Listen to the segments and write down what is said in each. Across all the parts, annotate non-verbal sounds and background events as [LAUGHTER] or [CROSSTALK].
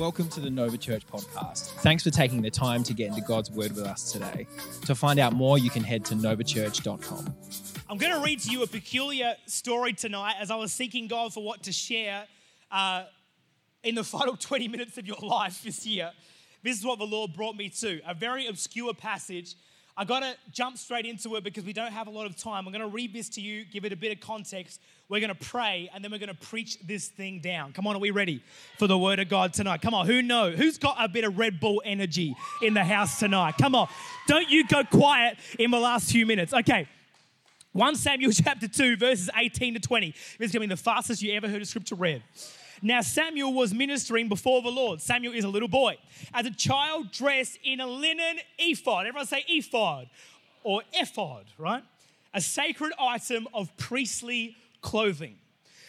Welcome to the Nova Church podcast. Thanks for taking the time to get into God's Word with us today. To find out more, you can head to novachurch.com. I'm going to read to you a peculiar story tonight as I was seeking God for what to share uh, in the [LAUGHS] final 20 minutes of your life this year. This is what the Lord brought me to a very obscure passage. I got to jump straight into it because we don't have a lot of time. I'm going to read this to you, give it a bit of context. We're going to pray, and then we're going to preach this thing down. Come on, are we ready for the word of God tonight? Come on, who know? Who's got a bit of Red Bull energy in the house tonight? Come on, don't you go quiet in the last few minutes. Okay. 1 Samuel [LAUGHS] chapter 2, verses 18 to 20. This is going to be the fastest you ever heard a scripture read. Now, Samuel was ministering before the Lord. Samuel is a little boy. As a child dressed in a linen ephod. Everyone say ephod or ephod, right? A sacred item of priestly clothing.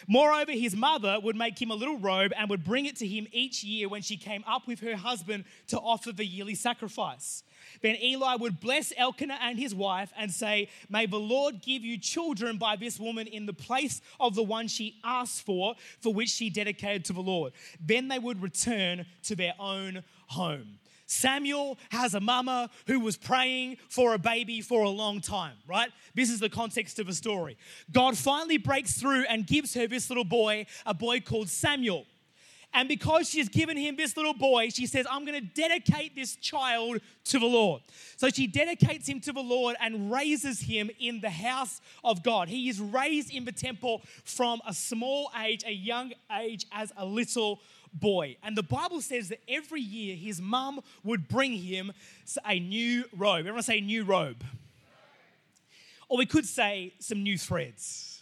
Moreover, his mother would make him a little robe and would bring it to him each year when she came up with her husband to offer the yearly sacrifice. Then Eli would bless Elkanah and his wife and say, May the Lord give you children by this woman in the place of the one she asked for, for which she dedicated to the Lord. Then they would return to their own home. Samuel has a mama who was praying for a baby for a long time, right? This is the context of a story. God finally breaks through and gives her this little boy, a boy called Samuel. And because she's given him this little boy, she says, I'm going to dedicate this child to the Lord. So she dedicates him to the Lord and raises him in the house of God. He is raised in the temple from a small age, a young age, as a little boy. And the Bible says that every year his mum would bring him a new robe. Everyone say new robe. Or we could say some new threads.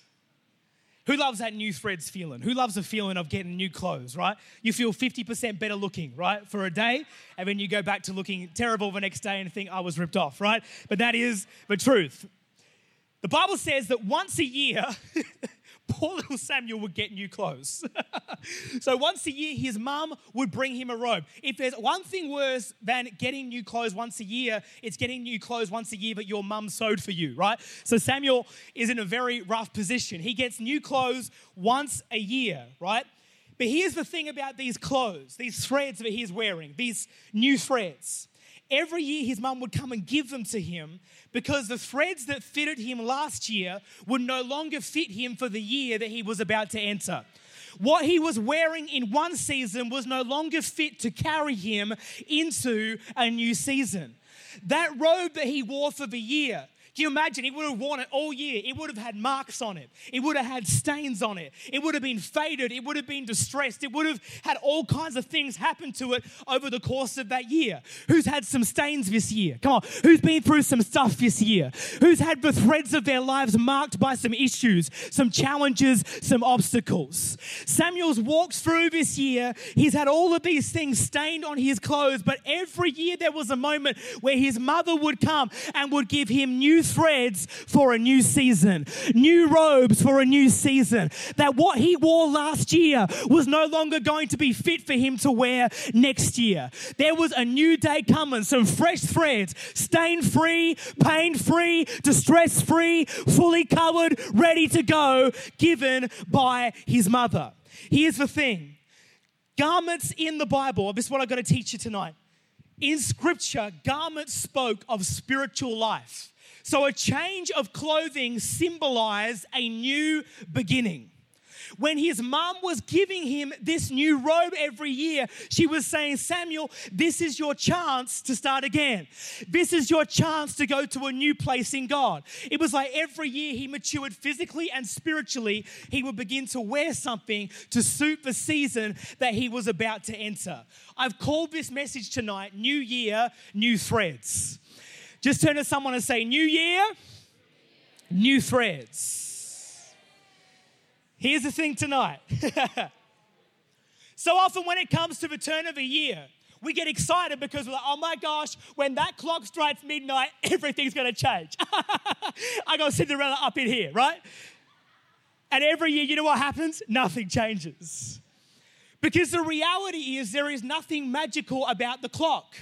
Who loves that new threads feeling? Who loves the feeling of getting new clothes, right? You feel 50% better looking, right, for a day, and then you go back to looking terrible the next day and think, I was ripped off, right? But that is the truth. The Bible says that once a year, [LAUGHS] poor little Samuel would get new clothes. [LAUGHS] so once a year, his mum would bring him a robe. If there's one thing worse than getting new clothes once a year, it's getting new clothes once a year but your mum sewed for you, right? So Samuel is in a very rough position. He gets new clothes once a year, right? But here's the thing about these clothes, these threads that he's wearing, these new threads. Every year, his mum would come and give them to him because the threads that fitted him last year would no longer fit him for the year that he was about to enter. What he was wearing in one season was no longer fit to carry him into a new season. That robe that he wore for the year, can you imagine? He would have worn it all year. It would have had marks on it. It would have had stains on it. It would have been faded. It would have been distressed. It would have had all kinds of things happen to it over the course of that year. Who's had some stains this year? Come on. Who's been through some stuff this year? Who's had the threads of their lives marked by some issues, some challenges, some obstacles? Samuel's walked through this year. He's had all of these things stained on his clothes, but every year there was a moment where his mother would come and would give him new threads for a new season, new robes for a new season. That what he wore last year was no longer going to be fit for him to wear next year. There was a new day coming, some fresh threads, stain free, pain free, distress free, fully covered, ready to go, given by his mother. Here's the thing garments in the Bible, this is what I've got to teach you tonight. In scripture, garments spoke of spiritual life. So a change of clothing symbolized a new beginning. When his mom was giving him this new robe every year, she was saying, Samuel, this is your chance to start again. This is your chance to go to a new place in God. It was like every year he matured physically and spiritually, he would begin to wear something to suit the season that he was about to enter. I've called this message tonight New Year, New Threads. Just turn to someone and say, New year, new threads. Here's the thing tonight. [LAUGHS] so often, when it comes to the turn of a year, we get excited because we're like, oh my gosh, when that clock strikes midnight, [LAUGHS] everything's gonna change. [LAUGHS] I got Cinderella up in here, right? And every year, you know what happens? Nothing changes. Because the reality is, there is nothing magical about the clock.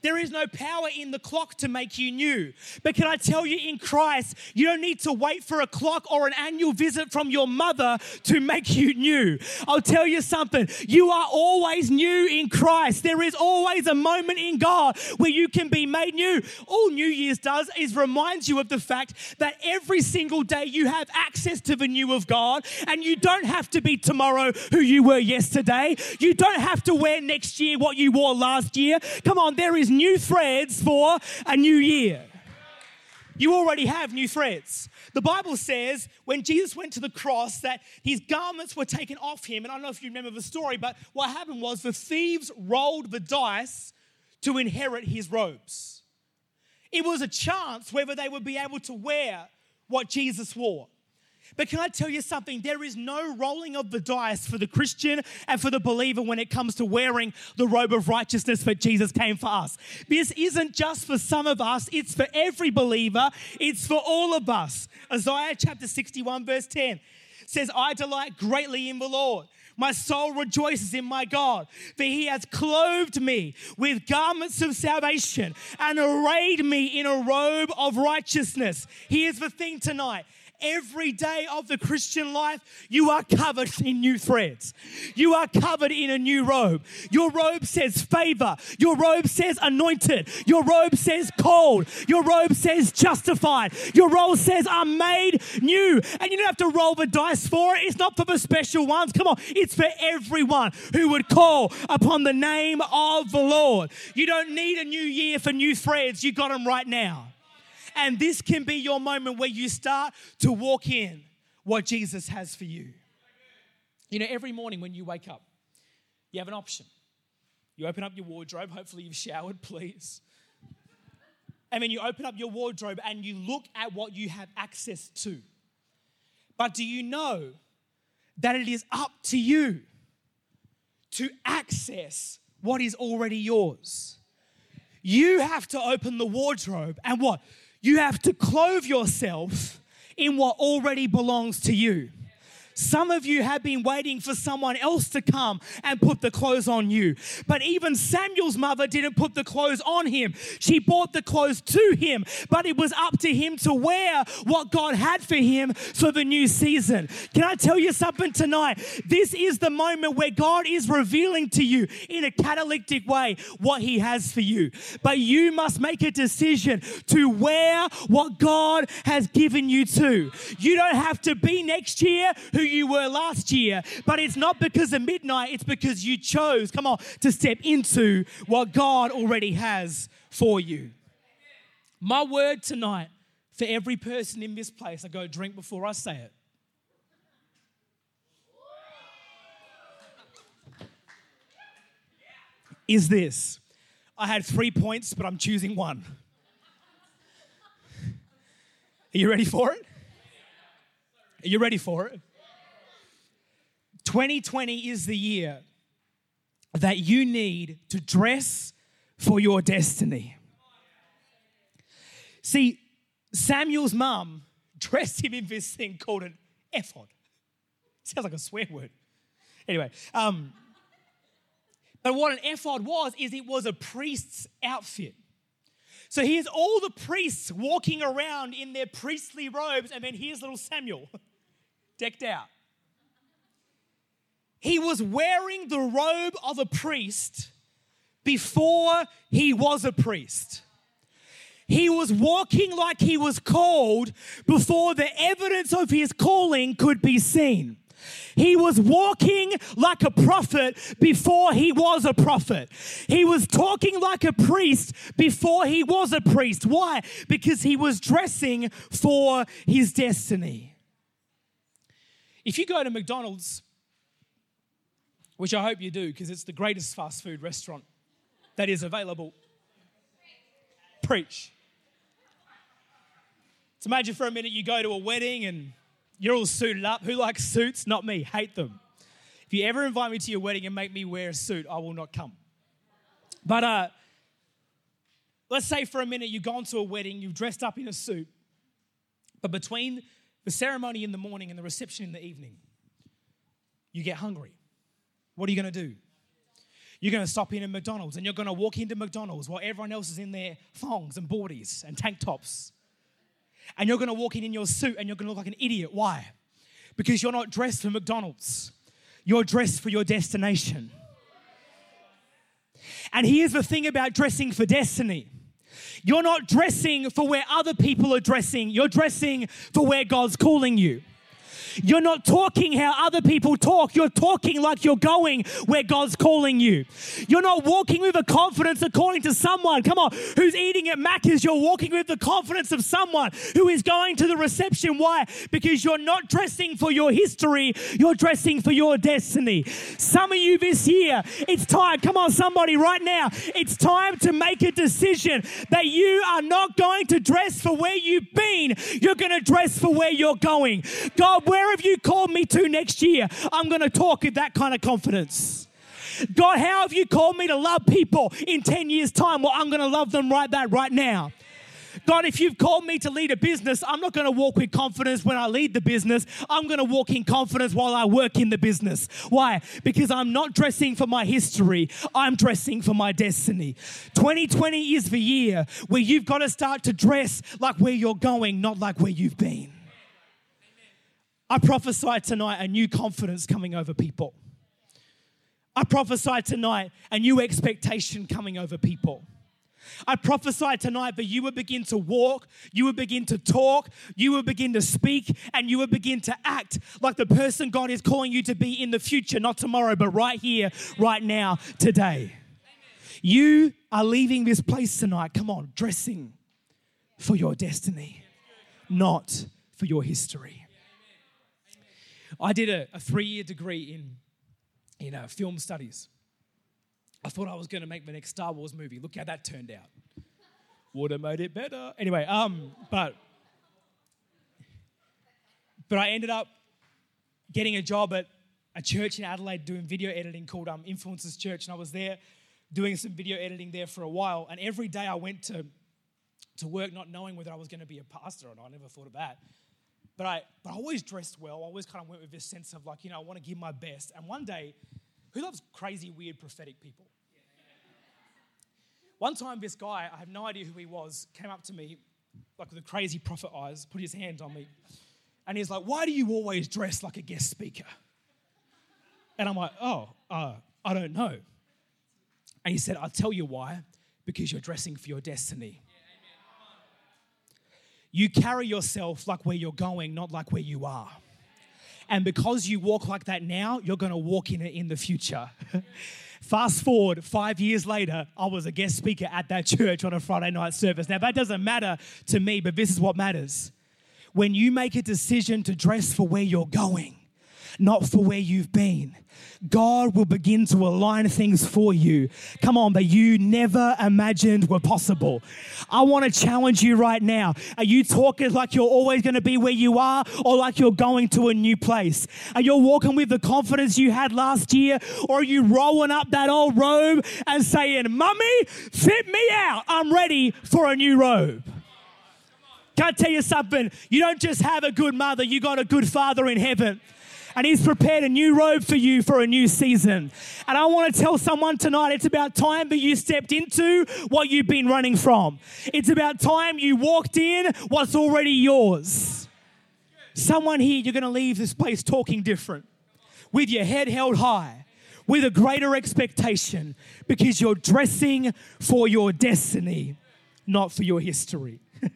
There is no power in the clock to make you new. But can I tell you, in Christ, you don't need to wait for a clock or an annual visit from your mother to make you new. I'll tell you something you are always new in Christ. There is always a moment in God where you can be made new. All New Year's does is reminds you of the fact that every single day you have access to the new of God, and you don't have to be tomorrow who you were yesterday. You don't have to wear next year what you wore last year. Come on, there is new threads for a new year. You already have new threads. The Bible says when Jesus went to the cross that his garments were taken off him. And I don't know if you remember the story, but what happened was the thieves rolled the dice to inherit his robes. It was a chance whether they would be able to wear what Jesus wore. But can I tell you something? There is no rolling of the dice for the Christian and for the believer when it comes to wearing the robe of righteousness that Jesus came for us. This isn't just for some of us, it's for every believer, it's for all of us. Isaiah chapter 61, verse 10 says, I delight greatly in the Lord. My soul rejoices in my God, for he has clothed me with garments of salvation and arrayed me in a robe of righteousness. Here's the thing tonight every day of the Christian life, you are covered in new threads. You are covered in a new robe. Your robe says favor. Your robe says anointed. Your robe says called. Your robe says justified. Your robe says I'm made new. And you don't have to roll the dice for it. It's not for the special ones. Come on, it's for everyone who would call upon the name of the Lord. You don't need a new year for new threads. You got them right now. And this can be your moment where you start to walk in what Jesus has for you. You know, every morning when you wake up, you have an option. You open up your wardrobe, hopefully you've showered, [LAUGHS] please. And then you open up your wardrobe and you look at what you have access to. But do you know that it is up to you to access what is already yours? You have to open the wardrobe and what? You have to clothe yourself in what already belongs to you. Some of you have been waiting for someone else to come and put the clothes on you. But even Samuel's mother didn't put the clothes on him. She brought the clothes to him, but it was up to him to wear what God had for him for the new season. Can I tell you something tonight? This is the moment where God is revealing to you in a catalytic way what he has for you. But you must make a decision to wear what God has given you to. You don't have to be next year who you were last year, but it's not because of midnight, it's because you chose, come on, to step into what God already has for you. My word tonight for every person in this place, I go drink before I say it. Is this. I had three points, but I'm choosing one. Are you ready for it? Are you ready for it? 2020 is the year that you need to dress for your destiny. See, Samuel's mum dressed him in this thing called an ephod. Sounds like a swear word. Anyway, um, but what an ephod was, is it was a priest's outfit. So here's all the priests walking around in their priestly robes, and then here's little Samuel [LAUGHS] decked out. He was wearing the robe of a priest before he was a priest. He was walking like he was called before the evidence of his calling could be seen. He was walking like a prophet before he was a prophet. He was talking like a priest before he was a priest. Why? Because he was dressing for his destiny. If you go to McDonald's which I hope you do because it's the greatest fast food restaurant that is available. Preach. So imagine for a minute you go to a wedding and you're all suited up. Who likes suits? Not me. Hate them. If you ever invite me to your wedding and make me wear a suit, I will not come. But uh, let's say for a minute you've gone to a wedding, you've dressed up in a suit, but between the ceremony in the morning and the reception in the evening, you get hungry. What are you going to do? You're going to stop in at McDonald's and you're going to walk into McDonald's while everyone else is in their thongs and boardies and tank tops. And you're going to walk in in your suit and you're going to look like an idiot. Why? Because you're not dressed for McDonald's, you're dressed for your destination. And here's the thing about dressing for destiny. You're not dressing for where other people are dressing. You're dressing for where God's calling you. You're not talking how other people talk. You're talking like you're going where God's calling you. You're not walking with a confidence according to someone, come on, who's eating at Macca's. You're walking with the confidence of someone who is going to the reception. Why? Because you're not dressing for your history, you're dressing for your destiny. Some of you this year, it's time, come on, somebody, right now, it's time to make a decision that you are not going to dress for where you've been, you're going to dress for where you're going. God, where wherever you called me to next year, I'm going to talk with that kind of confidence. God, how have you called me to love people in 10 years' time? Well, I'm going to love them right that right now. God, if you've called me to lead a business, I'm not going to walk with confidence when I lead the business. I'm going to walk in confidence while I work in the business. Why? Because I'm not dressing for my history, I'm dressing for my destiny. 2020 is the year where you've got to start to dress like where you're going, not like where you've been. I prophesy tonight a new confidence coming over people. I prophesy tonight a new expectation coming over people. I prophesy tonight that you will begin to walk, you will begin to talk, you will begin to speak, and you will begin to act like the person God is calling you to be in the future, not tomorrow, but right here, right now, today. You are leaving this place tonight, come on, dressing for your destiny, not for your history. I did a, a three year degree in, in uh, film studies. I thought I was going to make the next Star Wars movie. Look how that turned out. Would have made it better. Anyway, um, but but I ended up getting a job at a church in Adelaide doing video editing called um, Influencers Church, and I was there doing some video editing there for a while. And every day I went to to work, not knowing whether I was going to be a pastor or not. I never thought of that. But I, but I always dressed well. I always kind of went with this sense of like, you know, I want to give my best. And one day, who loves crazy, weird, prophetic people? One time, this guy, I have no idea who he was, came up to me, like with the crazy prophet eyes, put his hand on me, and he's like, Why do you always dress like a guest speaker? And I'm like, Oh, uh, I don't know. And he said, I'll tell you why, because you're dressing for your destiny. You carry yourself like where you're going, not like where you are. And because you walk like that now, you're going to walk in it in the future. [LAUGHS] Fast forward five years later, I was a guest speaker at that [LAUGHS] church on a Friday night service. Now, that doesn't matter to me, but this is what matters. When you make a decision to dress for where you're going, not for where you've been. God will begin to align things for you. Come on, that you never imagined were possible. I want to challenge you right now. Are you talking like you're always going to be where you are or like you're going to a new place? Are you walking with the confidence you had last year or are you rolling up that old robe and saying, Mummy, fit me out. I'm ready for a new robe. Can I tell you something? You don't just have a good mother, you got a good father in heaven and He's prepared a new robe for you for a new season. And I want to tell someone tonight it's about time that you stepped into what you've been running from. It's about time you walked in what's already yours. Someone here, you're going to leave this place talking different, with your head held high, with a greater expectation, because you're dressing for your destiny, not for your history. [LAUGHS]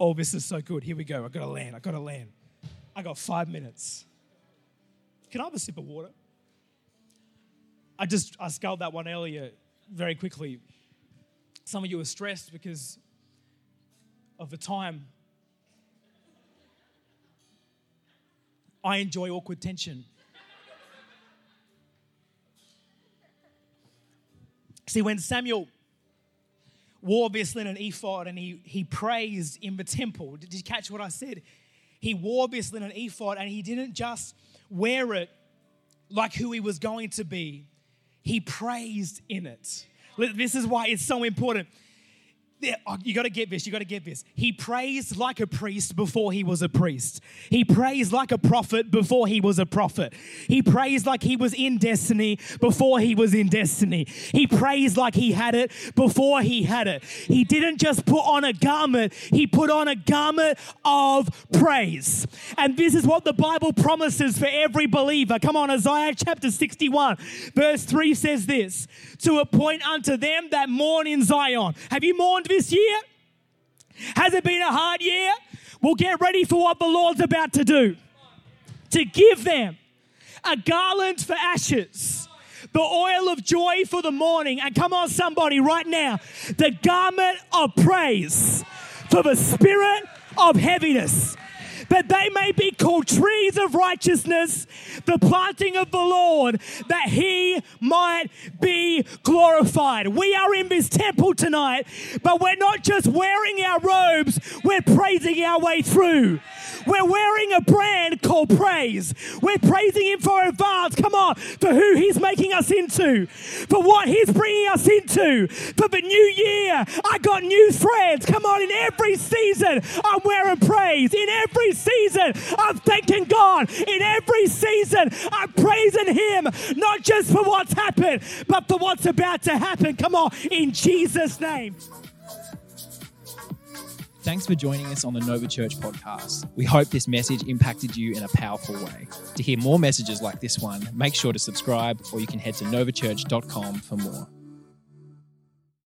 oh, this is so good. Here we go. I got to land. I got to land. I got five minutes. Can I have a sip of water? I just I scaled that one earlier very quickly. Some of you are stressed because of the time. I enjoy awkward tension. See, when Samuel wore this linen ephod and he, he praised in the temple, did you catch what I said? He wore this linen ephod and he didn't just wear it like who he was going to be, he praised in it. This is why it's so important. Oh, you got to get this. You got to get this. He prays like a priest before he was a priest. He prays like a prophet before he was a prophet. He prays like he was in destiny before he was in destiny. He prays like he had it before he had it. He didn't just put on a garment, he put on a garment of praise. And this is what the Bible promises for every believer. Come on, Isaiah chapter 61, verse 3 says this To appoint unto them that mourn in Zion. Have you mourned this year? Has it been a hard year? Well, get ready for what the Lord's about to do. To give them a garland for ashes, the oil of joy for the mourning, and come on, somebody, right now, the garment of praise for the spirit of heaviness that they may be called trees of righteousness, the planting of the Lord, that he might be glorified. We are in this temple tonight, but we're not just wearing our robes, we're praising our way through. We're wearing a brand called praise. We're praising Him for advance. Come on, for who He's making us into, for what He's bringing us into, for the new year. I got new threads. Come on, in every season, I'm wearing praise. In every season, I'm thanking God. In every season, I'm praising Him, not just for what's happened, but for what's about to happen. Come on, in Jesus' name. Thanks for joining us on the Nova Church podcast. We hope this message impacted you in a powerful way. To hear more messages like this one, make sure to subscribe or you can head to novachurch.com for more.